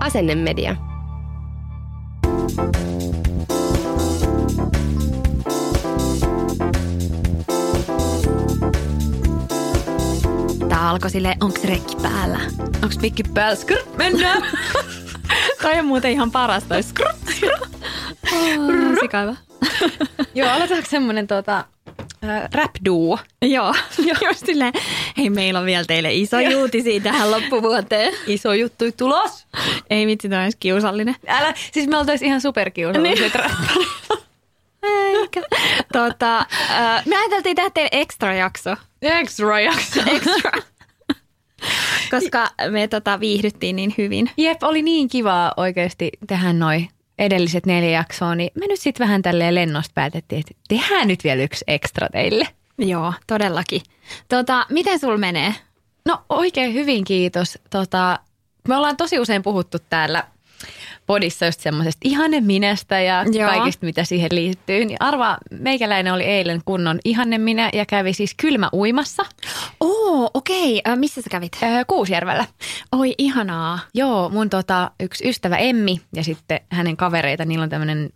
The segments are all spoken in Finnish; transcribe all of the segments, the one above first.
Asennemedia. Tää alkoi silleen, onks rekki päällä? Onks pikki päällä? Skrr, mennään! Toi on muuten ihan parasta. toi Skrr, skrr. Oh. Joo, aloitetaanko semmonen tota, äh, rap duo? Joo, just silleen, hei meillä on vielä teille iso uutisia tähän loppuvuoteen. Iso juttu tulos. Ei vitsi, toi olisi kiusallinen. Älä, siis me oltais ihan superkiusalliset niin. Eikä. Tota, äh, me ajateltiin tehdä teille extra jakso. Extra jakso. Extra. Koska me tota, viihdyttiin niin hyvin. Jep, oli niin kivaa oikeasti tehdä noi edelliset neljä jaksoa, niin me nyt sitten vähän tälleen lennosta päätettiin, että tehdään nyt vielä yksi ekstra teille. Joo, todellakin. Tota, miten sul menee? No oikein hyvin kiitos. Tota, me ollaan tosi usein puhuttu täällä podissa just semmoisesta ihanne minästä ja Joo. kaikista, mitä siihen liittyy. Niin arvaa, meikäläinen oli eilen kunnon ihanne minä ja kävi siis kylmä uimassa Oo, okei. Äh, missä sä kävit? ää, Kuusjärvellä. Oi, ihanaa. Joo, mun tota, yksi ystävä Emmi ja sitten hänen kavereita, niillä on tämmöinen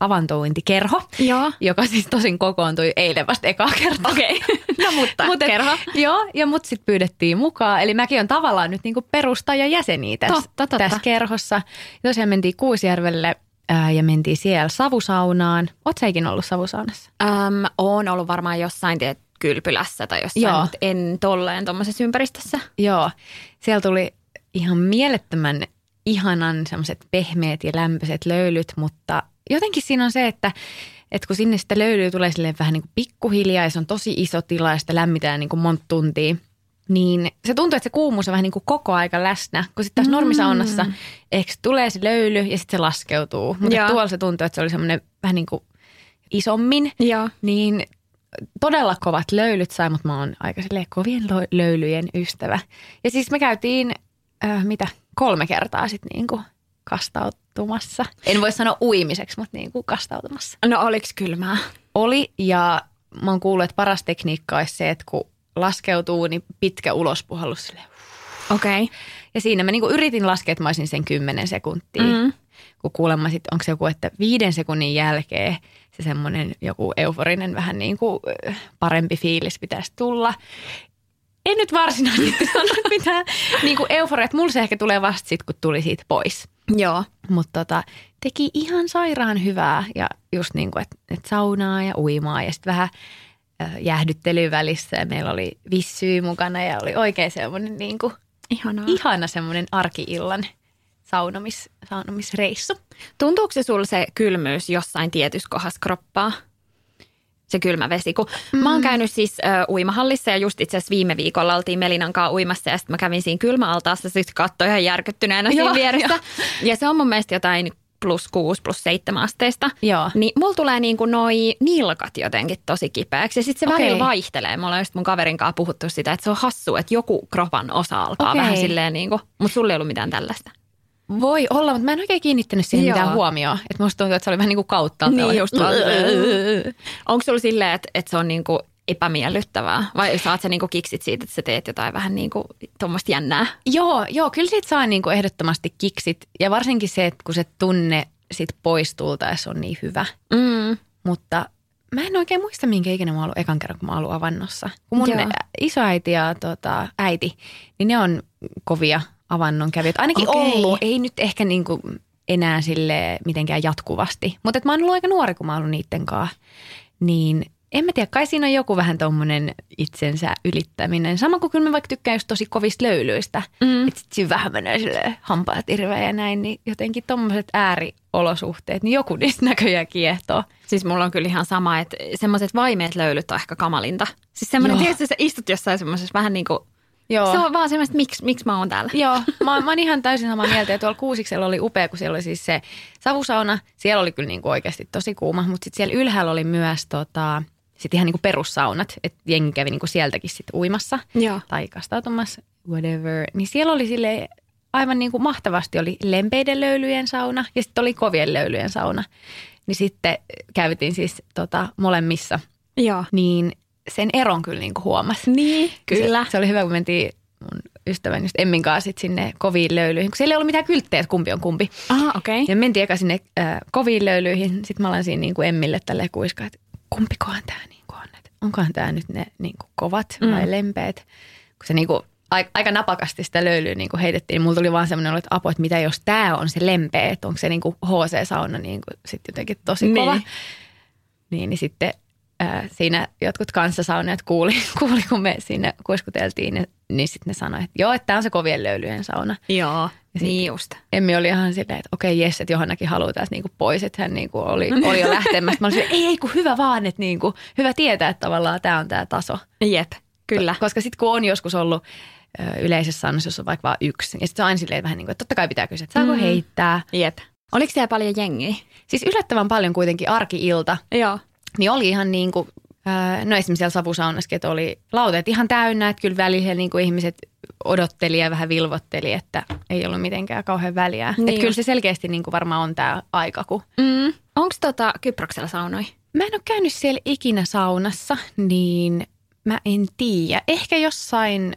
avantouintikerho, Joo. joka siis tosin kokoontui eilen vasta ekaa kertaa. Okei. No mutta, Mut et- kerho. Joo, ja mut sitten pyydettiin mukaan. Eli mäkin on tavallaan nyt niinku perustajajäseniä tässä, Totta, totta. tässä kerhossa. Tosiaan mentiin Kuusjärvelle ää, ja mentiin siellä savusaunaan. Oot sä ikinä ollut savusaunassa? Öm, oon ollut varmaan jossain tiet, kylpylässä tai jossain, Joo. mutta en tolleen tuommoisessa ympäristössä. Joo, siellä tuli ihan mielettömän ihanan semmoiset pehmeät ja lämpöiset löylyt, mutta jotenkin siinä on se, että, että kun sinne sitä löylyä tulee silleen vähän niin kuin pikkuhiljaa ja se on tosi iso tila ja sitä lämmitään niin kuin monta tuntia, niin se tuntuu, että se kuumuus on vähän niin kuin koko aika läsnä, kun sitten tässä normisaunassa ehkä se tulee se löyly ja sitten se laskeutuu. Mutta tuolla se tuntuu, että se oli semmoinen vähän niin kuin isommin, Joo. niin todella kovat löylyt sai, mutta mä oon aika kovien löylyjen ystävä. Ja siis me käytiin, äh, mitä, kolme kertaa sitten niinku kastautumassa. En voi sanoa uimiseksi, mutta niinku kastautumassa. No oliks kylmää? Oli ja mä oon kuullut, että paras tekniikka olisi se, että kun laskeutuu, niin pitkä ulospuhallus silleen. Okei. Okay. Ja siinä mä niinku yritin laskea, että mä olisin sen kymmenen sekuntia. Mm. Kun kuulemma sitten, onko se joku, että viiden sekunnin jälkeen se semmoinen joku euforinen vähän niin kuin parempi fiilis pitäisi tulla. En nyt varsinaisesti sano mitään niin kuin euforia, että mulla se ehkä tulee vasta sitten, kun tuli siitä pois. Joo. Mutta tota, teki ihan sairaan hyvää ja just niin kuin, että, että saunaa ja uimaa ja sitten vähän jäähdyttelyä välissä ja meillä oli vissyy mukana ja oli oikein semmoinen niin kuin, Ihanaa. ihana semmoinen arkiillan saunomis, saunomisreissu. Tuntuuko se sulla se kylmyys jossain tietyssä kohdassa kroppaa? Se kylmä vesi. Kun mm. Mä oon käynyt siis ö, uimahallissa ja just itse asiassa viime viikolla oltiin Melinan kanssa uimassa ja sitten mä kävin siinä kylmäaltaassa sitten katsoin ihan järkyttyneenä siinä vieressä. joo. Ja se on mun mielestä jotain plus 6 plus 7 asteista. Joo. Niin mulla tulee niin kuin noi nilkat jotenkin tosi kipeäksi ja sitten se Okei. välillä vaihtelee. Me ollaan just mun kaverin kanssa puhuttu sitä, että se on hassu, että joku kropan osa alkaa Okei. vähän silleen niin kuin, mutta sulla ei ollut mitään tällaista. Voi olla, mutta mä en oikein kiinnittänyt siihen Joo. mitään huomioon. Että musta tuntuu, että se oli vähän niin kuin kautta. Niin just. Onko sulla silleen, että, että se on niinku epämiellyttävää? Vai saat sä niinku kiksit siitä, että sä teet jotain vähän niinku tuommoista jännää? Joo, joo, kyllä siitä saa niin kuin ehdottomasti kiksit. Ja varsinkin se, että kun se tunne sit pois tultaessa on niin hyvä. Mm. Mutta mä en oikein muista, minkä ikinä mä oon ollut ekan kerran, kun mä oon ollut avannossa. Kun mun Joo. isoäiti ja tota, äiti, niin ne on kovia avannon kävijöitä. Ainakin Okei. ollut, ei nyt ehkä niin kuin enää sille mitenkään jatkuvasti. Mutta mä oon ollut aika nuori, kun mä oon ollut niitten kanssa. Niin en mä tiedä, kai siinä on joku vähän tommonen itsensä ylittäminen. Sama kuin kyllä mä vaikka tykkään just tosi kovista löylyistä. Mm. Että sit siinä vähän menee silleen hampaat irveä ja näin, niin jotenkin tommoset ääriolosuhteet, niin joku niistä näköjään kiehtoo. Siis mulla on kyllä ihan sama, että semmoiset vaimeet löylyt on ehkä kamalinta. Siis semmoinen, tietysti sä istut jossain semmoisessa vähän niin kuin, Joo. se on vaan semmoista, miksi, miksi mä oon täällä. Joo, mä, mä oon ihan täysin samaa mieltä. Ja tuolla Kuusiksella oli upea, kun siellä oli siis se savusauna. Siellä oli kyllä niinku oikeasti tosi kuuma, mutta sitten siellä ylhäällä oli myös tota, sit ihan niinku perussaunat. Että jengi kävi niinku sieltäkin sit uimassa Joo. tai kastautumassa, whatever. Niin siellä oli sille aivan niinku mahtavasti oli lempeiden löylyjen sauna ja sitten oli kovien löylyjen sauna. Niin sitten käytiin siis tota, molemmissa. Joo. Niin sen eron kyllä niinku huomasi. Niin, kyllä. Se, se oli hyvä, kun mentiin mun ystävän just Emmin kanssa sit sinne koviin löylyihin, kun siellä ei ollut mitään kylttejä, että kumpi on kumpi. Ah, okei. Ja me mentiin eka sinne äh, koviin löylyihin. Sitten mä olen siinä niin kuin Emmille tälle kuiskaa, että kumpikohan tämä niin kuin on. Että onkohan tämä nyt ne niin kuin kovat Mm. vai lempeät. Kun se niin kuin, aika, napakasti sitä löylyä niin kuin heitettiin, niin mulla tuli vaan semmoinen olo, että apu, että mitä jos tämä on se lempeä, että onko se niin kuin HC-sauna niin kuin sit jotenkin tosi Niin. kova. Niin, niin sitten ää, siinä jotkut kanssasaunajat kuuli, kuuli, kun me sinne kuiskuteltiin, niin, niin sitten ne sanoi, että joo, että tämä on se kovien löylyjen sauna. Joo, sit- niin just. Emmi oli ihan silleen, että okei, jes, että Johannakin haluaa tästä niinku pois, että hän niinku oli, oli jo lähtemässä. Mä olin ei, ei, kun hyvä vaan, että niinku, hyvä tietää, että tavallaan tämä on tämä taso. Jep, kyllä. Koska sitten kun on joskus ollut yleisessä saunassa, jos on vaikka vain yksi, ja sitten se on aina silleen vähän niin kuin, että totta kai pitää kysyä, että saako Mm. heittää. Jep. Oliko siellä paljon jengiä? Siis yllättävän paljon kuitenkin arki-ilta, Joo. Niin oli ihan niin kuin, no esimerkiksi siellä savusaunassakin, että oli lauteet ihan täynnä, että kyllä välillä niin kuin ihmiset odotteli ja vähän vilvotteli, että ei ollut mitenkään kauhean väliä. Niin että kyllä se selkeästi niin kuin varmaan on tämä aika, kun Mm. Onko tota Kyproksella saunoi? Mä en ole käynyt siellä ikinä saunassa, niin mä en tiedä. Ehkä jossain,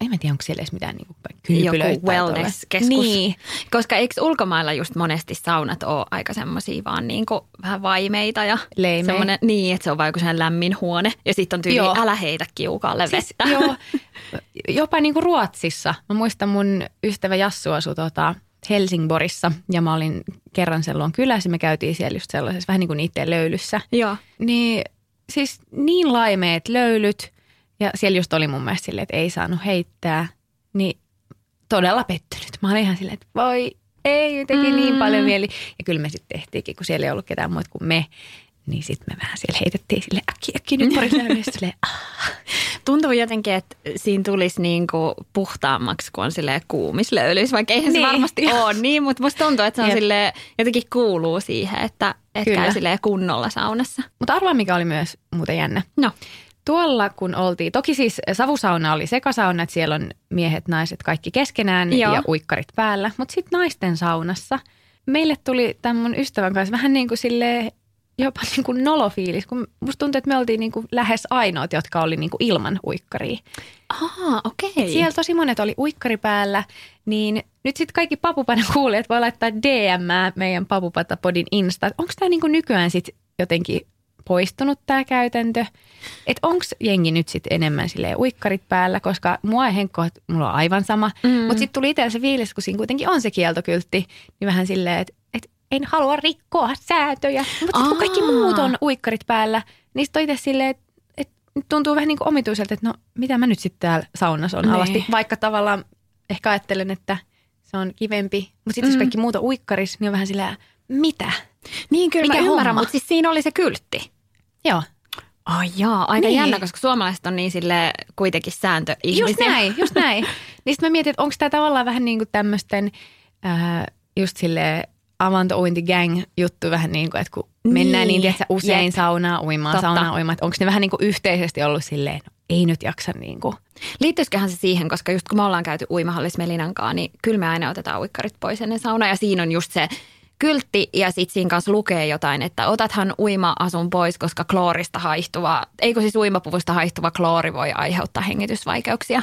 en mä tiedä, onko siellä edes mitään niinku kylpylöitä Joku wellness-keskus. Niin, Koska eikö ulkomailla just monesti saunat ole aika semmoisia vaan niinku vähän vaimeita ja semmoinen, niin, että se on vaan joku sellainen lämmin huone. Ja sitten on tyyli, Joo. älä heitä kiukaalle siis, vettä. joo, jopa niinku Ruotsissa. Mä muistan mun ystävä Jassu asui tota Helsingborissa ja mä olin kerran luon kylässä. Me käytiin siellä just sellaisessa vähän niin kuin niiden löylyssä. Joo. Niin siis niin laimeet löylyt ja siellä just oli mun mielestä silleen, että ei saanut heittää. Niin todella pettynyt. Mä olin ihan silleen, että voi ei, teki mm. niin paljon mieli. Ja kyllä me sitten tehtiinkin, kun siellä ei ollut ketään muuta kuin me. Niin sitten me vähän siellä heitettiin sille äkki, äkki nyt pari silleen, ah. Tuntuu jotenkin, että siinä tulisi niinku puhtaammaksi, kun on silleen kuumislöylyys, vaikka eihän se Niin. varmasti ole niin, mutta musta tuntuu, että se on Jep. silleen, jotenkin kuuluu siihen, että, että Kyllä. käy silleen kunnolla saunassa. Mutta arvaa, mikä oli myös muuten jännä. No, Tuolla kun oltiin, toki siis savusauna oli sekasauna, että siellä on miehet, naiset kaikki keskenään Joo. ja uikkarit päällä. Mutta sitten naisten saunassa meille tuli tämän mun ystävän kanssa vähän niin kuin silleen, jopa niin kuin nolofiilis, kun musta tuntuu, että me oltiin niin kuin lähes ainoat, jotka oli niin kuin ilman uikkaria. Aha, okei. Et siellä tosi monet oli uikkari päällä, niin nyt sitten kaikki papupadan kuulijat voi laittaa DM meidän papupatapodin Insta. Onko tämä niinku nykyään sitten jotenkin poistunut tämä käytäntö? Että onko jengi nyt sitten enemmän silleen uikkarit päällä, koska mua ei henkko, että mulla on aivan sama. Mm. Mutta sitten tuli itsellä se fiilis, kun siinä kuitenkin on se kieltokyltti, niin vähän silleen, että et en halua rikkoa sääntöjä. Mutta sitten kun kaikki muut on uikkarit päällä, niin sitten itse silleen, että et tuntuu vähän niin kuin omituiselta, että no mitä mä nyt sitten täällä saunassa on Niin. alasti. Vaikka tavallaan ehkä ajattelen, että se on kivempi. Mutta sitten jos Mm. kaikki muut on uikkaris, niin on vähän sillä, mitä? Niin kyllä Mikä mä ymmärrän, homma? mutta siis siinä oli se kyltti. Joo, Ai jaa, aika Niin. jännä, koska suomalaiset on niin sille kuitenkin sääntöihmisiä. just näin, just näin. Niin sitten mä mietin, että onko tämä tavallaan vähän niin kuin tämmöisten äh, just sille avanto gang juttu vähän niin kuin, että kun Niin. mennään niin, tiedätkö, usein Jep. saunaa uimaan, Totta. saunaa uimaan, että onko ne vähän niin kuin yhteisesti ollut silleen, no, ei nyt jaksa niin kuin. Liittyisiköhän se siihen, koska just kun me ollaan käyty uimahallis Melinankaan, niin kyllä me aina otetaan uikkarit pois ennen saunaa. Ja siinä on just se kyltti ja sitten siinä kanssa lukee jotain, että otathan uima-asun pois, koska kloorista haihtuva, eikö siis uimapuvusta haihtuva kloori voi aiheuttaa hengitysvaikeuksia.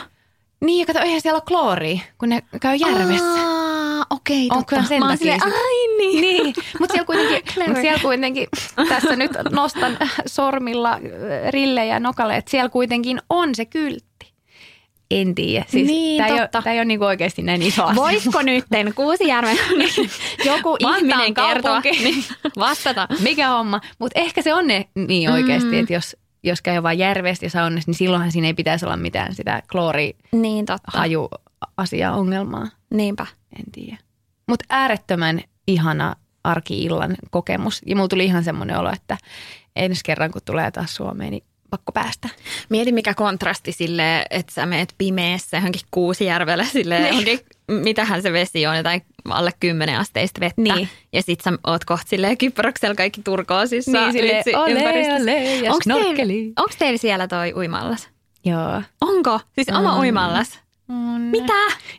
Niin, ja kato, eihän siellä ole klooria, kun ne käy järvessä. Aa, okei, totta. sen Mä oon silleen, sit- ai niin. Niin, mutta siellä kuitenkin, mut siellä kuitenkin tässä nyt nostan sormilla äh, rillejä nokalle, että siellä kuitenkin on se kyltti. En tiedä. Siis Niin, tämä ei, ole, totta. tää ei ole niinku oikeasti näin iso asia. Voisiko nytten Kuusijärven joku ihminen kertoa, niin, vastata? Mikä homma? Mutta ehkä se on ne niin oikeasti, Mm. että jos jos käy vaan järvestä ja saunassa, niin silloinhan siinä ei pitäisi olla mitään sitä Niin totta. kloorihaju-asiaa ongelmaa. Niinpä. En tiedä. Mutta äärettömän ihana arki-illan kokemus. Ja mulla tuli ihan semmoinen olo, että ensi kerran kun tulee taas Suomeen, niin pakko päästä. Mieti mikä kontrasti sille, että sä meet pimeässä johonkin Kuusijärvelle sille Niin. johonkin, mitähän se vesi on, jotain alle 10 asteista vettä. Niin. Ja sit sä oot kohta silleen Kyproksella kaikki turkoosissa. Niin, silleen, litsi ole, ympäristössä. ole, ja Onks teillä, onks teillä siellä toi uimallas? Joo. Onko? Siis oma Mm. uimallas? On. Mitä?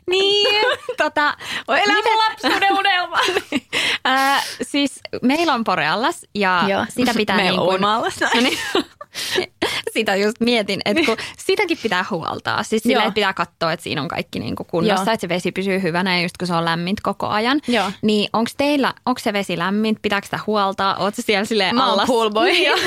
Niin. tota, Oi, elä miten- lapsuuden unelma. Ää, siis meillä on Poreallas ja Joo. sitä pitää Meillä niin on kuin, uima-allas. No niin. Sitä just mietin, että kun sitäkin pitää huoltaa. Siis Joo. että pitää katsoa, että siinä on kaikki niin kuin kunnossa, Joo. että se vesi pysyy hyvänä ja just kun se on lämmintä koko ajan. Joo. Niin onko teillä, onko se vesi lämmin, pitääkö sitä huoltaa? Oletko siellä silleen Mä oon allas? poolboy. Joo.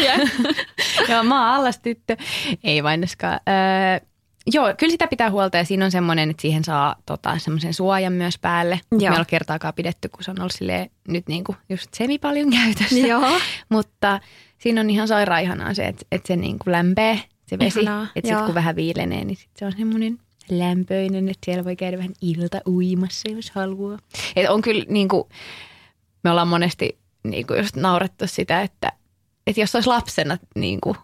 Joo, mä oon allas tyttö. Ei vainoskaan. Öö, joo, kyllä sitä pitää huolta ja siinä on semmoinen, että siihen saa tota, semmoisen suojan myös päälle. Joo. Me ei ole kertaakaan pidetty, kun se on ollut silleen, nyt niinku just semi paljon käytössä. Joo. Mutta siinä on ihan sairaan ihanaa se, että, että se niinku lämpee se vesi. Ihanaa, Että sitten kun vähän viilenee, niin sit se on semmoinen lämpöinen, että siellä voi käydä vähän ilta uimassa, jos haluaa. Et on kyllä niinku, me ollaan monesti niinku just naurettu sitä, että, että jos olisi lapsena niinku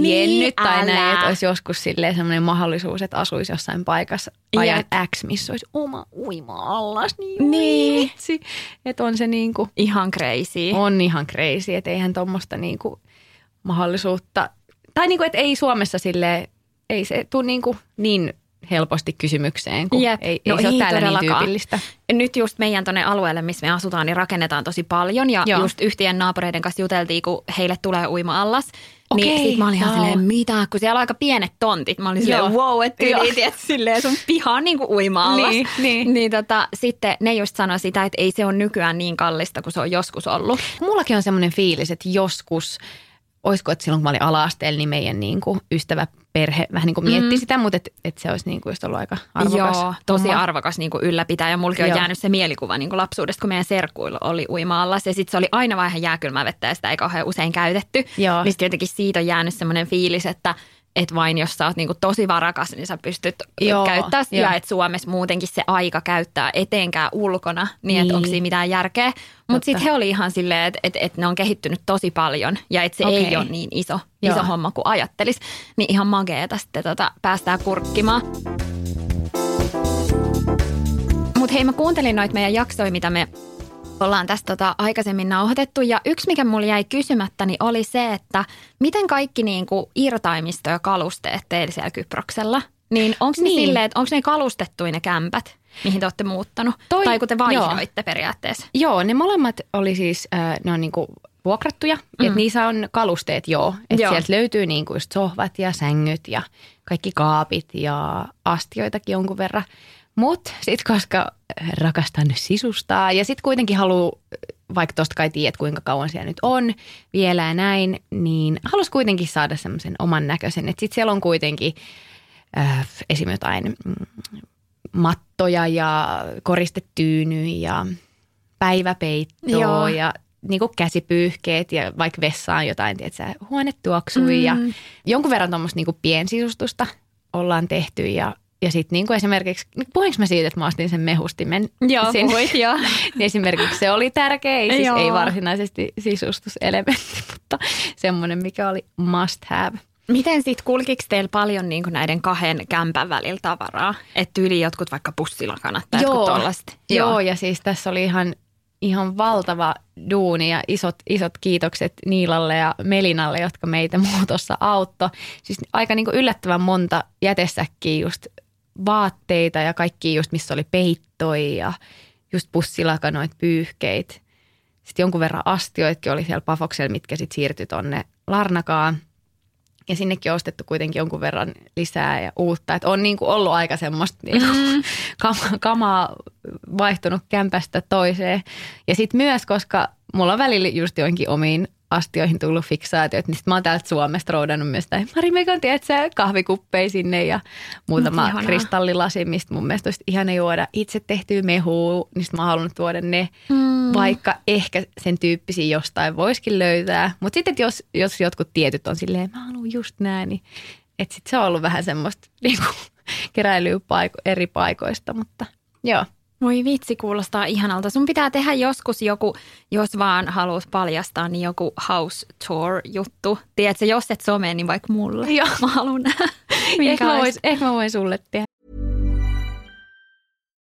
Niin, tiennyt tai älä. näin, että olisi joskus silleen semmoinen mahdollisuus, että asuisi jossain paikassa ajan Jep. X, missä olisi oma uima-allas, niin, Niin. vitsi. Että on se niinku, Ihan crazy. on ihan crazy, että eihän tuommoista niinku mahdollisuutta, tai niinku, että ei Suomessa sille ei se tule niinku niin helposti kysymykseen, kun Jep. ei, No ei se ole ei täällä niin tyypillistä. Nyt just meidän tuonne alueelle, missä me asutaan, niin rakennetaan tosi paljon. Ja Joo. just yhtiön naapureiden kanssa juteltiin, kun heille tulee uima-allas. Niin Okei, sit mä olin ihan silleen, mitä? Kun siellä on aika pienet tontit. Mä olin silleen, Joo. wow, että tiedät, silleen sun piha on niin kuin uima-allas. Niin, niin. niin tota, sitten ne just sanoi sitä, että ei se ole nykyään niin kallista kuin se on joskus ollut. Mullakin on semmoinen fiilis, että joskus, olisiko, että silloin kun mä olin ala-asteella, niin meidän niin kuin ystävä perhe vähän niin kuin mietti mm. sitä, mutta että et se olisi niin kuin just ollut aika arvokas. Joo, tosi homma. arvokas niin kuin ylläpitää ja mulki on Joo. jäänyt se mielikuva niin kuin lapsuudesta, kun meidän serkuilla oli uima-allas. Ja sitten se oli aina vähän jääkylmää vettä ja sitä ei kauhean usein käytetty. Joo. Niin jotenkin siitä on jäänyt semmoinen fiilis, että et vain jos sä oot niinku tosi varakas, niin sä pystyt Joo, käyttää sitä. että Suomessa muutenkin se aika käyttää etenkään ulkona, niin, että Niin. onko siinä mitään järkeä. Mutta sitten he oli ihan silleen, että et, et ne on kehittynyt tosi paljon ja että se Okei. ei ole niin iso, Joo. iso homma kuin ajattelis. Niin ihan mageeta sitten tota, päästään kurkkimaan. Mutta hei, mä kuuntelin noita meidän jaksoja, mitä me ollaan tästä tota aikaisemmin nauhoitettu. Ja yksi, mikä mulle jäi kysymättä, niin oli se, että miten kaikki niinku irtaimisto ja kalusteet teillä siellä Kyproksella, niin onko ne Niin. silleen, että onko ne kalustettuja ne kämpät, mihin te olette muuttanut? Toi- tai kun te joo. vaihdoitte periaatteessa. Joo, ne molemmat oli siis, äh, ne on niinku vuokrattuja, mm. että niissä on kalusteet joo. Että Joo. sieltä löytyy niinku just sohvat ja sängyt ja kaikki kaapit ja astioitakin jonkun verran. Mutta sitten koska rakastan sisustaa ja sitten kuitenkin haluaa, vaikka tosta kai tiedät kuinka kauan siellä nyt on vielä ja näin, niin halus kuitenkin saada semmoisen oman näköisen. Että sitten siellä on kuitenkin äh, esim. jotain mm, mattoja ja koristetyynyjä ja päiväpeittoa Joo. ja niin kuin käsipyyhkeet ja vaikka vessaan jotain, tiedätkö, huonetuoksui mm. ja jonkun verran tuommoista niin piensisustusta ollaan tehty ja ja sitten niin kuin esimerkiksi, puhuinko mä siitä, että mä ostin sen mehustimen? Joo, sinne? puhuit, joo. niin esimerkiksi se oli tärkeä, ei, siis Joo. ei varsinaisesti sisustuselementti, mutta semmoinen, mikä oli must have. Miten sitten kulkiko teillä paljon niin näiden kahden kämpän välillä tavaraa? Että yli jotkut vaikka pussilakanat tai jotkut tollaista? Joo. Joo, ja siis tässä oli ihan, ihan valtava duuni ja isot, isot kiitokset Niilalle ja Melinalle, jotka meitä muutossa auttoi. Siis aika niin yllättävän monta jätesäkkiä just vaatteita ja kaikki just, missä oli peittoi ja just pussilakanoit, pyyhkeit. Sitten jonkun verran astioitkin oli siellä Pafoksella, mitkä sitten siirtyi tonne Larnakaan. Ja sinnekin on ostettu kuitenkin jonkun verran lisää ja uutta. Että on niin kuin ollut aika semmoista niin kuin kam- kamaa vaihtunut kämpästä toiseen. Ja sitten myös, koska mulla on välillä just joinkin omiin astioihin tullut fiksaatiot, niin sit mä oon täältä Suomesta roudannut myös tai Mari Megan, tiedätkö, kahvikuppeja sinne ja muutama Ihanaa. kristallilasi, mistä mun mielestä olisi ihana juoda itse tehtyä mehua, niin mä oon halunnut tuoda ne, mm. vaikka ehkä sen tyyppisiä jostain voisikin löytää. Mutta sitten, jos, jos jotkut tietyt on silleen, mä haluan just näin, niin että sit se on ollut vähän semmoista niinku, keräilyä paiko- eri paikoista, mutta joo. Voi vitsi, kuulostaa ihanalta. Sun pitää tehdä joskus joku, jos vaan haluat paljastaa, niin joku house tour juttu. Tiedätkö, jos et some, niin vaikka mulle. Joo. Mä haluan. Ehkä mä, ehkä mä voin sulle tehdä.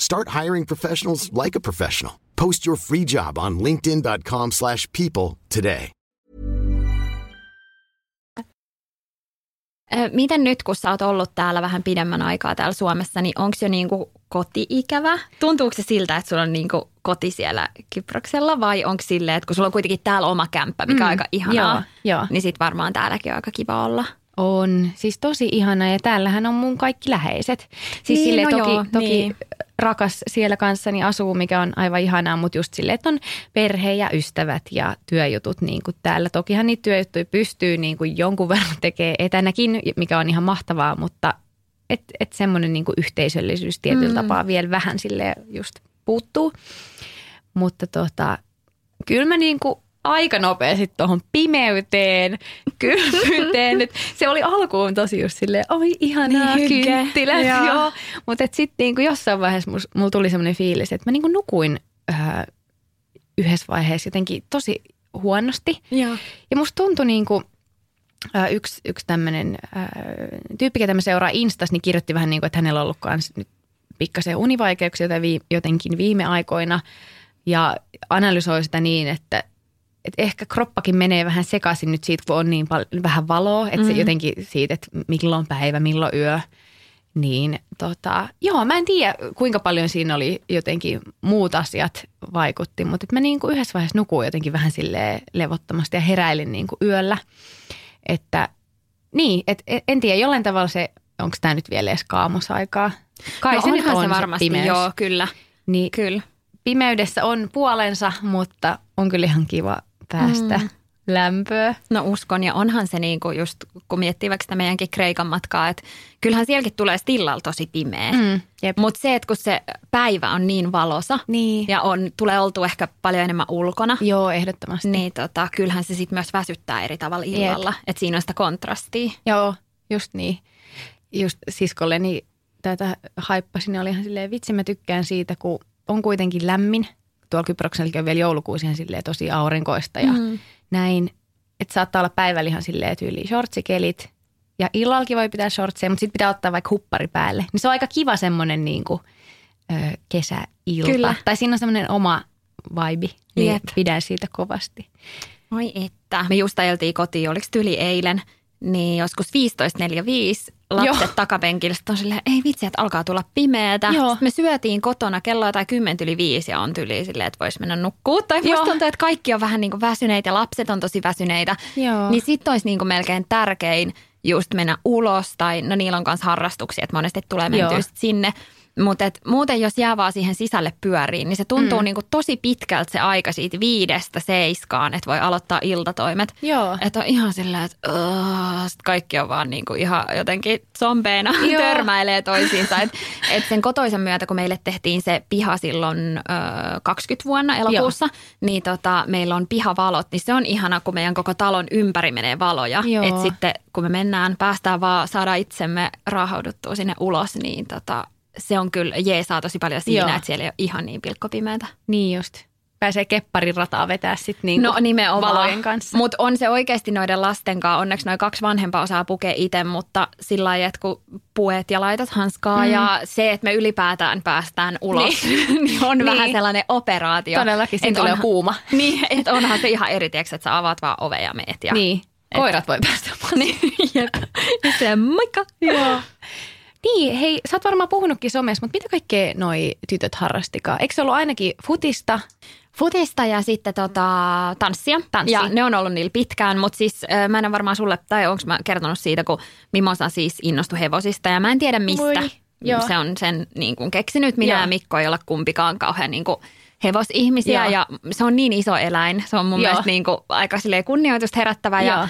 Start hiring professionals like a professional. Post your free job on linkedin.com/people slash people today. Miten nyt, kun sä oot ollut täällä vähän pidemmän aikaa täällä Suomessa, niin onko jo niinku koti-ikävä? Tuntuuko se siltä, että sulla on niinku koti siellä Kyproksella vai onko silleen, että kun sulla on kuitenkin täällä oma kämppä, mikä on aika ihanaa, joo, joo. niin sit varmaan täälläkin on aika kiva olla. On, siis tosi ihana ja täällähän on mun kaikki läheiset. Siis Niin, sille no toki, joo, toki niin. Rakas siellä kanssani asuu, mikä on aivan ihanaa, mutta just silleen, että on perhe ja ystävät ja työjutut niin kuin täällä. Tokihan niitä työjuttuja pystyy niin kuin jonkun verran tekee etänäkin, mikä on ihan mahtavaa, mutta et, et semmoinen niin yhteisöllisyys tietyllä mm. tapaa vielä vähän sille just puuttuu. Mutta tota, kyllä mä niin kuin aika nopeasti tuohon pimeyteen, kylmyyteen. Et se oli alkuun tosi just silleen, oi ihanaa, Niin kynttilät. Joo. Joo. Mutta sitten niinku jossain vaiheessa mulla tuli semmoinen fiilis, että mä niinku nukuin äh, yhdessä vaiheessa jotenkin tosi huonosti. Joo. Ja musta tuntui niin kuin, äh, yksi, yksi tämmöinen äh, tyyppi, ketä mä seuraan Instas, niin kirjoitti vähän niin kuin, että hänellä on ollut kans nyt pikkasen univaikeuksia jotenkin viime aikoina. Ja analysoi sitä niin, että, että ehkä kroppakin menee vähän sekaisin nyt siitä, kun on niin pal- vähän valoa. Että se jotenkin siitä, että milloin päivä, milloin yö. Niin tota, joo, mä en tiedä kuinka paljon siinä oli jotenkin muut asiat vaikutti, mutta et mä niin kuin yhdessä vaiheessa nukuin jotenkin vähän silleen levottomasti ja heräilin niin kuin yöllä. Että niin, et, en tiedä, jollain tavalla se, onko tämä nyt vielä edes kaamosaikaa? Kai no se nyt on se varmasti, pimeys. joo, kyllä. Niin Kyllä. pimeydessä on puolensa, mutta on kyllä ihan kiva päästä mm. lämpöä. No uskon, ja onhan se niin kuin just, kun miettii vaikka sitä meidänkin Kreikan matkaa, että kyllähän sielläkin tulee stillalla tosi pimeä. Mm. Mutta se, että kun se päivä on niin valosa Niin. ja on, tulee oltu ehkä paljon enemmän ulkona, Joo, ehdottomasti. niin tota, kyllähän se sitten myös väsyttää eri tavalla illalla. Että siinä on sitä kontrastia. Joo, just niin. Just siskolleni tätä haippasin ja oli ihan silleen, vitsi mä tykkään siitä, kun on kuitenkin lämmin. Tuolla Kyproksellakin on vielä joulukuusi silleen tosi aurinkoista ja mm. näin. Että saattaa olla päivällä ihan silleen tyyli shortsikelit. Ja illallakin voi pitää shortseja, mutta sitten pitää ottaa vaikka huppari päälle. Niin se on aika kiva semmoinen niin kuin, ö, kesäilta. Kyllä. Tai siinä on semmoinen oma vibe, niin Jep. pidän siitä kovasti. Oi että. Me just ajeltiin kotiin, oliko tyli eilen, niin joskus 15.45 lapset Joo. on silleen, ei vitsi, että alkaa tulla pimeätä. Joo. Sitten me syötiin kotona kello jotain 10 yli 5 ja on tyli silleen, että voisi mennä nukkuu. Tai musta tuntuu, että kaikki on vähän niin kuin väsyneitä ja lapset on tosi väsyneitä. Joo. Niin sitten olisi niin kuin melkein tärkein just mennä ulos tai no niillä on kanssa harrastuksia, että monesti tulee mentyä sinne. Mutta et muuten jos jää vaan siihen sisälle pyöriin, niin se tuntuu mm. niinku tosi pitkältä se aika siitä viidestä seiskaan, että voi aloittaa iltatoimet. Joo. Että on ihan silleen, että sit kaikki on vaan niinku ihan jotenkin zombeina Joo. törmäilee toisiinsa. Että et sen kotoisen myötä, kun meille tehtiin se piha silloin ö, 20 vuonna elokuussa, Joo. niin tota, meillä on pihavalot, niin se on ihana, kun meidän koko talon ympäri menee valoja. Että sitten kun me mennään, päästään vaan saada itsemme raahauduttua sinne ulos, niin tota, se on kyllä jeesaa tosi paljon siinä, Joo. että siellä ei ole ihan niin pilkkopimeätä. Niin just. Pääsee kepparin rataa vetää sitten niinku no nimenomaan. valojen kanssa. Mutta on se oikeasti noiden lasten kanssa. Onneksi noin kaksi vanhempaa osaa pukea itse, mutta sillä lailla, että kun puet ja laitat hanskaa mm. ja se, että me ylipäätään päästään ulos, niin, niin on Niin. vähän sellainen operaatio. Todellakin, siinä Et tulee onhan- kuuma. Niin, että onhan se ihan eri, tiiäks, että sä avaat vaan ove ja meet. Ja, Niin. Koirat voi päästä niin jep. Ja se moikka. Joo. Niin, hei, sä oot varmaan puhunutkin somessa, mutta mitä kaikkea noi tytöt harrastikaan? Eikö se ollut ainakin futista? Futista ja sitten tota, tanssia. Tanssia. Ja ne on ollut niillä pitkään, mutta siis äh, mä en ole varmaan sulle, tai onko mä kertonut siitä, kun Mimosa siis innostui hevosista ja mä en tiedä mistä. Voi, joo. Se on sen niin kuin keksinyt. Minä Joo. ja Mikko ei olla kumpikaan kauhean niin kuin hevosihmisiä Joo. ja se on niin iso eläin. Se on mun Joo. mielestä niin kuin aika kunnioitusta herättävä Joo. ja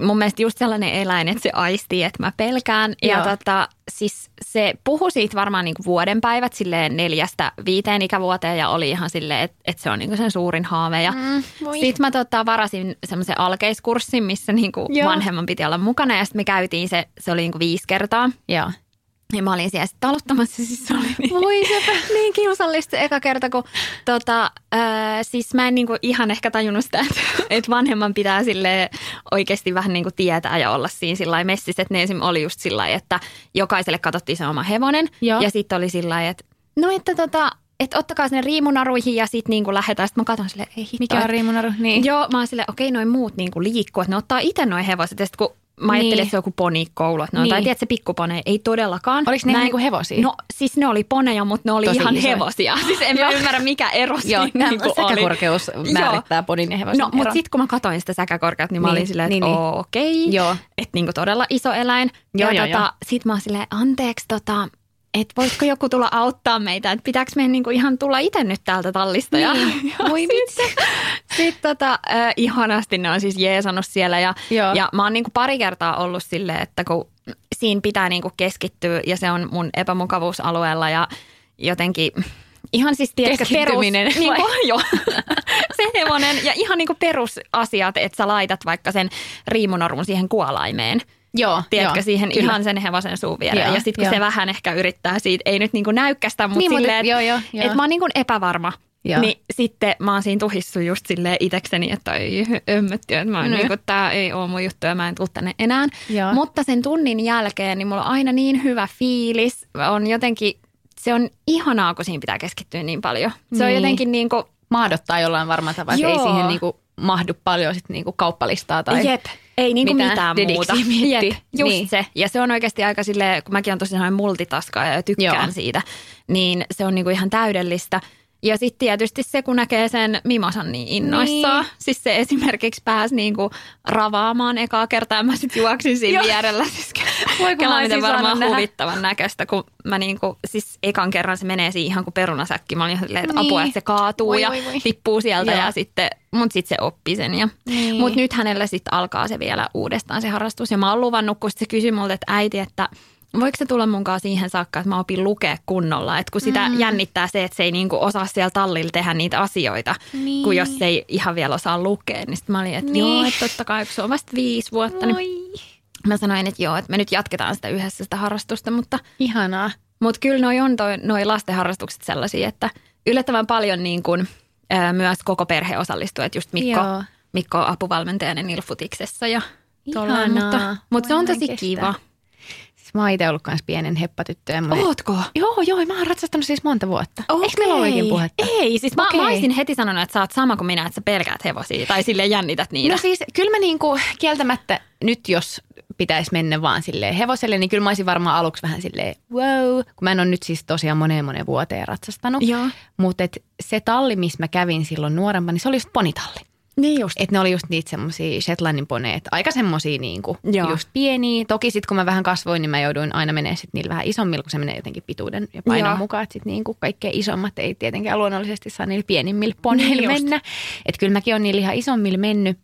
mun mielestä just sellainen eläin, että se aistii, että mä pelkään. Ja tota, siis se puhui siitä varmaan niinku vuoden päivät silleen neljästä viiteen ikävuoteen ja oli ihan silleen, että, että se on niinku sen suurin haave. Ja Mm, voi. sitten mä tota, varasin semmoisen alkeiskurssin, missä niinku Joo. vanhemman piti olla mukana ja sitten me käytiin se, se oli niinku viisi kertaa. Joo. Ja mä olin siellä sitten aloittamassa, siis se oli niin, Voi sepä. niin kiusallista se eka kerta, kun tota, ää, siis mä en niinku ihan ehkä tajunnut sitä, että, että vanhemman pitää sille oikeasti vähän niinku tietää ja olla siinä sillä messissä. Että ne esim. oli just sillä että jokaiselle katsottiin se oma hevonen. Joo. Ja sitten oli sillä että no että tota, että ottakaa sinne riimunaruihin ja sitten niinku lähdetään. Sitten mä katson silleen, ei hitto. Mikä on riimunaru? Niin. Joo, mä oon silleen, okei, noin muut niinku liikkuu, että ne ottaa itse noin hevoset. Ja sitten kun mä ajattelin, Niin. että se on joku ponikoulu, että ne on, Niin. tai tiedätkö, se pikkupone, ei todellakaan. Oliko ne en- niinku hevosia? No siis ne oli poneja, mutta ne oli Tosi ihan isoja. hevosia. Siis en mä ymmärrä, mikä ero siinä Joo, niin kuin oli. säkäkorkeus määrittää podin ja hevosen No, mutta sitten kun mä katsoin sitä säkäkorkeutta, niin mä Niin, olin silleen, niin, että niin. okei. Joo. Että niinku todella iso eläin. Joo, ja joo, tota, joo. sit mä oon silleen, anteeksi, tota, että voisiko joku tulla auttaa meitä, että pitääkö meidän niinku ihan tulla itse nyt täältä tallista. Ja, Niin. ja Voi sitten sit tota, äh, ihanasti ne on siis jeesannut siellä ja, Joo. ja mä oon niinku pari kertaa ollut silleen, että kun siinä pitää niinku keskittyä ja se on mun epämukavuusalueella ja jotenkin ihan siis tiedätkö, perus, niin kuin, joo, se hevonen ja ihan niinku perusasiat, että sä laitat vaikka sen riimunormun siihen kuolaimeen. Joo, Tiedätkö, joo, siihen kyllä. ihan sen hevosen suun viereen. Joo, Ja sitten kun joo. se vähän ehkä yrittää siitä, ei nyt niinku näykkästä, mutta Niin, silleen, joo, että joo. et mä oon niinku epävarma. Joo. Niin sitten mä oon siinä tuhissu just silleen itekseni, että ei ömmötti, että mä oon Mm. niinku, tää ei oo mun juttu ja mä en tuu tänne enää. Joo. Mutta sen tunnin jälkeen niin mulla on aina niin hyvä fiilis. On jotenkin, se on ihanaa, kun siinä pitää keskittyä niin paljon. Se on Niin. jotenkin niin kuin, Maadottaa jollain varmaan tavalla, ei siihen niinku mahdu paljon sit niinku kauppalistaa tai Jep, ei niinku mitään mitään, muuta. Jep, just Niin. se. Ja se on oikeasti aika silleen, kun mäkin on tosi sellainen multitaskaaja ja tykkään Joo. siitä, niin se on niinku ihan täydellistä. Ja sitten tietysti se, kun näkee sen Mimosan niin innoissaan. Niin. Siis se esimerkiksi pääsi niinku ravaamaan ekaa kertaa. Mä sitten juoksin siinä vierellä. Siis Voi, kun mä miten varmaan saanut nähdä. huvittavan näköistä, kun mä niinku, siis ekan kerran se menee siihen ihan kuin perunasäkki. Mä olin ihan silleen, että Niin. apua, että se kaatuu Voi, ja voi, voi. tippuu sieltä Joo. ja sitten, mut sitten se oppi sen. Ja, Niin. Mut nyt hänellä sitten alkaa se vielä uudestaan se harrastus. Ja mä oon luvannut, kun se kysyi multa, että äiti, että voiko se tulla munkaan siihen saakka, että mä opin lukea kunnolla. Että kun sitä mm. jännittää se, että se ei niinku osaa siellä tallilla tehdä niitä asioita, Niin. kun jos se ei ihan vielä osaa lukea. Niin sitten mä olin, että Niin. joo, että totta kai, kun se on vasta viisi vuotta. Niin mä sanoin, että joo, että me nyt jatketaan sitä yhdessä sitä harrastusta, mutta, Ihanaa. mutta kyllä noi on toi, noi lastenharrastukset sellaisia, että yllättävän paljon niin kuin, ää, myös koko perhe osallistuu, että just Mikko, Joo. Mikko on apuvalmentajana Nilfutiksessa ja Ihanaa. mutta, mutta se on tosi en kestä. kiva. Siis mä oon itse ollut kans pienen heppatyttö. ja mä- Ootko? Joo, joo, mä oon ratsastanut siis monta vuotta. Eikö meillä oikein puhetta? Ei, siis mä, Okei. mä olisin heti sanonut, että sä oot sama kuin minä, että sä pelkäät hevosia tai sille jännität niitä. No siis kyllä mä niinku kieltämättä nyt jos pitäisi mennä vaan silleen hevoselle, niin kyllä mä olisin varmaan aluksi vähän silleen wow, kun mä en ole nyt siis tosiaan moneen moneen vuoteen ratsastanut. Joo. Mutta se talli, missä mä kävin silloin nuorempana, niin se oli just ponitalli. Niin just. Että ne oli just niitä semmoisia Shetlandin poneet, aika semmoisia niinku, Joo. just pieniä. Toki sitten kun mä vähän kasvoin, niin mä jouduin aina menee sit niillä vähän isommilla, kun se menee jotenkin pituuden ja painon Joo. mukaan. Että sitten niinku kaikkein isommat ei tietenkään luonnollisesti saa niillä pienimmillä poneilla Niin just. mennä. Että kyllä mäkin on niillä ihan isommilla mennyt.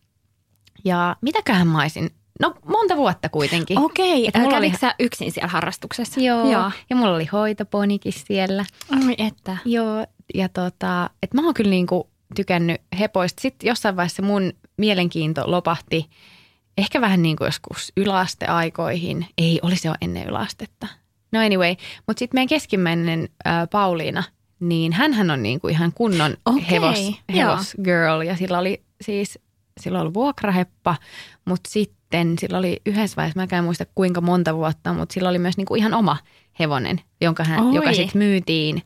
Ja mitäköhän mä olisin? No monta vuotta kuitenkin. Okei, Et mulla oli- sä yksin siellä harrastuksessa? Joo. Joo. Ja mulla oli hoitoponikin siellä. Ai että. Joo, ja tota, että mä oon kyllä niinku tykännyt hepoista. Sitten jossain vaiheessa mun mielenkiinto lopahti ehkä vähän niin kuin joskus yläasteaikoihin. Ei, oli se jo ennen yläastetta. No anyway, mutta sitten meidän keskimmäinen äh, Pauliina, niin hän on niinku ihan kunnon Okei, hevos, hevos girl. Ja sillä oli siis, sillä oli vuokraheppa, mutta sitten sillä oli yhdessä vaiheessa, mä en muista kuinka monta vuotta, mutta sillä oli myös niinku ihan oma hevonen, jonka hän, Oi. joka sitten myytiin,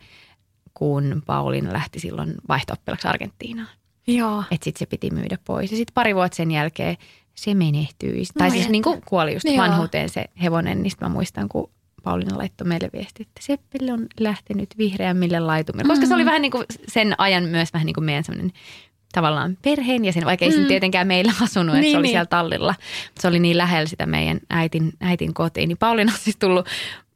kun Pauliina lähti silloin vaihto-oppilaksi Argentiinaan. Joo. Että sitten se piti myydä pois. Ja sitten pari vuotta sen jälkeen se menehtyi. Tai Ai siis niin kuin kuoli just Joo. vanhuuteen se hevonen. Niin mä muistan, kun Pauliina laittoi meille viesti, että Seppele on lähtenyt vihreämmille laitumille. Koska se oli vähän niin kuin sen ajan myös vähän niin kuin meidän semmoinen tavallaan perheen ja sen, vaikka ei mm. tietenkään meillä asunut, että Niin, se oli niin. siellä tallilla. Se oli niin lähellä sitä meidän äitin, äitin kotiin. Niin Pauliina on siis tullut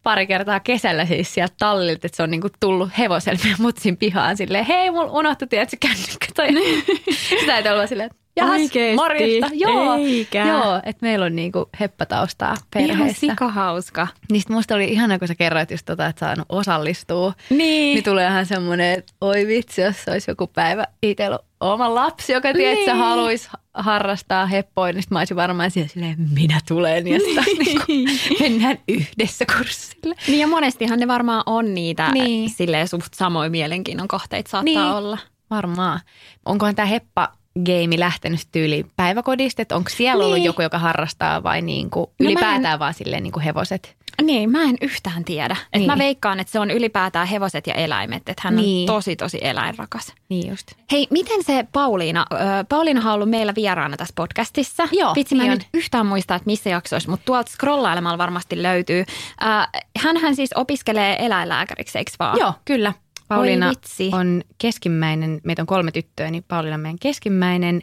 pari kertaa kesällä siis sieltä tallilta, että se on niinku tullut hevosella meidän mutsin pihaan silleen, hei, mulla unohtui, tiedätkö, kännykkä tai Sitä ei olla silleen, jahas, Oikeesti? morjesta. Joo, Eikä. joo että meillä on niinku heppataustaa Ihan perheessä. sikahauska. Niistä musta oli ihana, kun sä kerroit just tota, että saanut osallistua. Niin. Niin tulee ihan semmoinen, että oi vitsi, jos olisi joku päivä itsellä oma lapsi, joka tiedät, että Niin. haluaisi harrastaa heppoja, niin mä olisin varmaan siellä silleen, minä tulen ja sitä niin kuin, mennään yhdessä kurssille. Niin ja monestihan ne varmaan on niitä Niin. niin. silleen suht samoin mielenkiinnon kohteita saattaa Niin. olla. Varmaan. Onkohan tämä heppa game lähtenyt tyyli päiväkodista, että onko siellä ollut Niin. joku, joka harrastaa vai niin kuin mä ylipäätään vaan silleen niin kuin hevoset? Niin, mä en yhtään tiedä. Et Niin. Mä veikkaan, että se on ylipäätään hevoset ja eläimet. Että hän Niin. on tosi, tosi eläinrakas. Niin just. Hei, miten se Pauliina, ö, Pauliina on ollut meillä vieraana tässä podcastissa. Joo, Vitsi, mä en niin nyt yhtään muista, että missä jaksoissa, mutta tuolta scrollailemalla varmasti löytyy. Äh, hänhän siis opiskelee eläinlääkäriksi, eikö vaan? Joo, kyllä. Pauliina on keskimmäinen, meitä on kolme tyttöä, niin Pauliina on meidän keskimmäinen.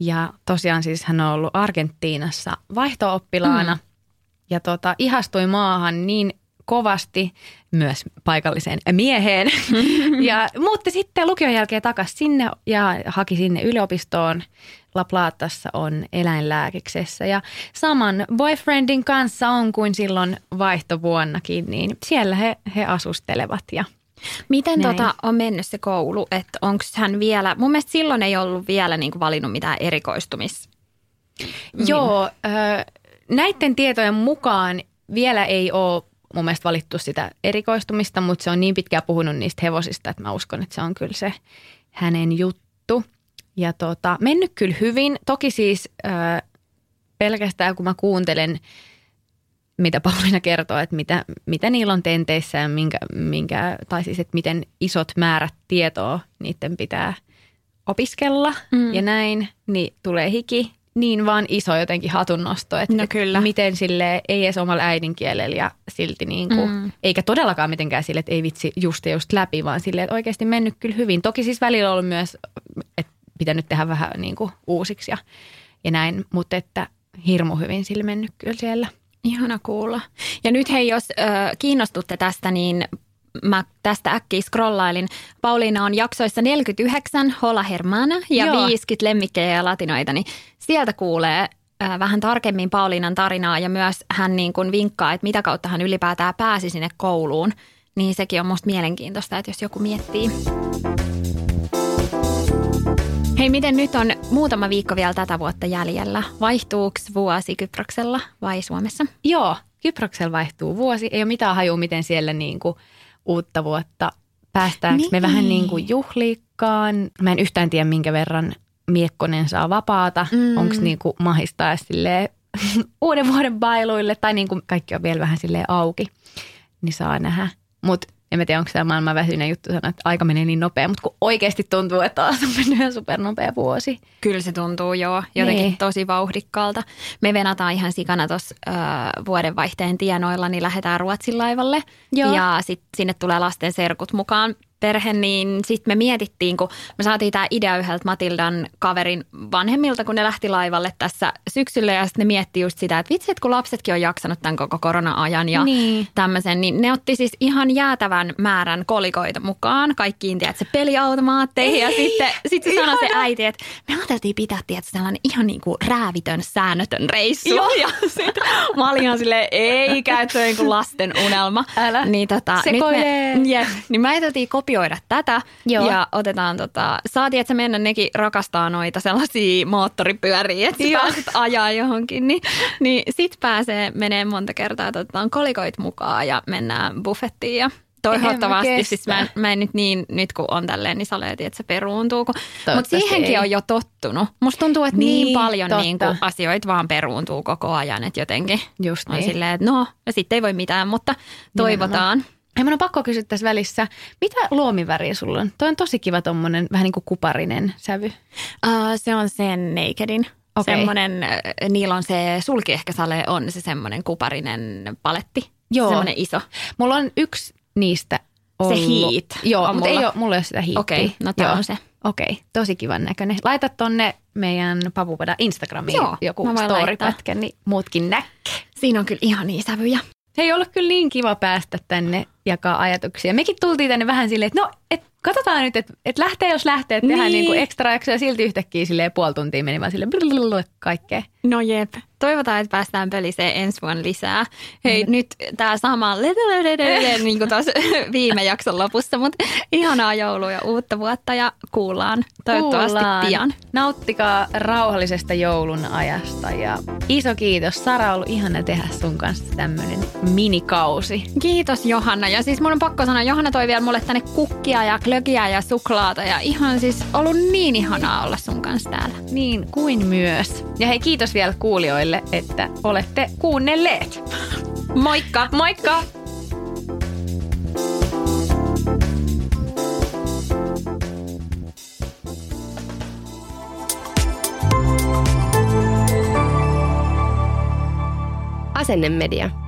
Ja tosiaan siis hän on ollut Argentiinassa vaihto-oppilaana mm. ja tota, ihastui maahan niin kovasti myös paikalliseen mieheen. ja muutti sitten lukion jälkeen takaisin sinne ja haki sinne yliopistoon. La Platassa on eläinlääkiksessä ja saman boyfriendin kanssa on kuin silloin vaihtovuonnakin, niin siellä he, he asustelevat ja Miten Näin. tota on mennyt se koulu, että onko hän vielä, mun mielestä silloin ei ollut vielä niinku valinnut mitään erikoistumis. Joo, ö, näiden tietojen mukaan vielä ei ole mun mielestä valittu sitä erikoistumista, mutta se on niin pitkään puhunut niistä hevosista, että mä uskon, että se on kyllä se hänen juttu. Ja tota, mennyt kyllä hyvin. Toki siis pelkästään kun mä kuuntelen, mitä Pauliina kertoo, että mitä, mitä niillä on tenteissä ja minkä, minkä, tai siis, että miten isot määrät tietoa niiden pitää opiskella mm. ja näin, niin tulee hiki niin vaan iso jotenkin hatunnosto, että No et kyllä. miten sille ei edes omalla äidinkielellä ja silti niin kuin, mm. eikä todellakaan mitenkään sille, että ei vitsi just ja just läpi, vaan silleen, että oikeasti mennyt kyllä hyvin. Toki siis välillä on ollut myös, että pitänyt tehdä vähän niin kuin uusiksi ja, ja näin, mutta että hirmu hyvin sille mennyt kyllä siellä. Ihana kuulla. Ja nyt hei, jos ö, kiinnostutte tästä, niin mä tästä äkkiä scrollailin. Pauliina on jaksoissa 49, Hola Hermana ja Joo. 50 lemmikkejä ja latinoita, niin sieltä kuulee ö, vähän tarkemmin Pauliinan tarinaa ja myös hän niin kuin vinkkaa, että mitä kautta hän ylipäätään pääsi sinne kouluun. Niin sekin on musta mielenkiintoista, että jos joku miettii. Hei, miten nyt on muutama viikko vielä tätä vuotta jäljellä? Vaihtuuko vuosi Kyproksella vai Suomessa? Joo, Kyproksella vaihtuu vuosi. Ei ole mitään hajua, miten siellä niin kuin uutta vuotta päästäänkö niin. me vähän niin kuin juhliikkaan. Mä en yhtään tiedä, minkä verran Miekkonen saa vapaata. Mm. Onko niin kuin mahistaa silleen uuden vuoden bailuille tai niin kuin kaikki on vielä vähän silleen auki, niin saa nähdä. Mutta en mä tiedä, onko tämä maailman väsyinen juttu sanoa, että aika menee niin nopea, mutta kun oikeasti tuntuu, että taas on mennyt ihan supernopea vuosi. Kyllä se tuntuu joo, jotenkin Niin. tosi vauhdikkaalta. Me venataan ihan sikana tuossa vuodenvaihteen tienoilla, niin lähdetään Ruotsin laivalle. Joo. Ja sitten sinne tulee lasten serkut mukaan perhe, niin sitten me mietittiin, kun me saatiin tämä idea yhdeltä Matildan kaverin vanhemmilta, kun ne lähti laivalle tässä syksyllä ja sitten ne mietti just sitä, että vitsi, että kun lapsetkin on jaksanut tämän koko korona-ajan ja Niin. tämmöisen, niin ne otti siis ihan jäätävän määrän kolikoita mukaan kaikkiin, tiedätkö, peliautomaatteihin ja sitten sit se sanoi se äiti, että me ajateltiin pitää, tiedätkö, sellainen ihan niin kuin räävitön, säännötön reissu. Joo. Ja sitten mä olin ihan silleen, ei käy se on niin kuin lasten unelma. Älä. Niin, tota, nyt Sekoilee. me, jep, niin me ajateltiin kopioida tätä Joo. ja otetaan, tota, saatiin, että se mennä nekin rakastaa noita sellaisia moottoripyöriä, että Joo. pääset ajaa johonkin, niin, niin sit pääsee menee monta kertaa, että otetaan kolikoit mukaan ja mennään buffettiin ja Toivottavasti, En mä siis mä en, mä en nyt niin, nyt kun on tälleen, niin saleeti, että se peruuntuu. Mutta siihenkin ei. on jo tottunut. Musta tuntuu, että niin, Niin, paljon totta. niin kuin asioita vaan peruuntuu koko ajan, että jotenkin Just on niin. silleen, että no, ja sitten ei voi mitään, mutta toivotaan. Ja mun on pakko kysyä tässä välissä, mitä luomiväriä sulla on? Toi on tosi kiva tommonen vähän niin kuin kuparinen sävy. Uh, se on sen Nakedin. Okei. Semmoinen, äh, niillä on se sulki ehkä sale on se semmoinen kuparinen paletti. Joo. Semmoinen iso. Mulla on yksi niistä ollut. Heat Joo, on mutta ei ole, mulla ei ole sitä hiittiä. Okei, no tää Joo. on se. Okei, tosi kivan näköinen. Laita tonne meidän Papupada Instagramiin Joo, joku storypätkä, niin muutkin näkee. Siinä on kyllä ihan niin sävyjä. Se ei ollut kyllä niin kiva päästä tänne jakaa ajatuksia. Mekin tultiin tänne vähän silleen, että no, et katsotaan nyt, että et lähtee jos lähtee, että tehdään Niin. niin kuin ekstra jaksoa ja silti yhtäkkiä silleen puoli tuntia meni vaan silleen kaikkea. No jep. Toivotaan, että päästään pöliseen ensi vuonna lisää. Hei, nyt tämä sama niin kuin tuossa viime jakson lopussa, mutta ihanaa joulua ja uutta vuotta ja kuullaan toivottavasti Kuullaan. pian. Nauttikaa rauhallisesta joulun ajasta ja iso kiitos. Sara on ollut ihana tehdä sun kanssa tämmöinen minikausi. Kiitos Johanna. Ja siis mun on pakko sanoa, Johanna toi vielä mulle tänne kukkia ja klökiä ja suklaata. Ja ihan siis ollut niin ihanaa olla sun kanssa täällä. Niin kuin myös. Ja hei kiitos vielä kuulijoille, että olette kuunnelleet. Moikka! Moikka! Asennemedia.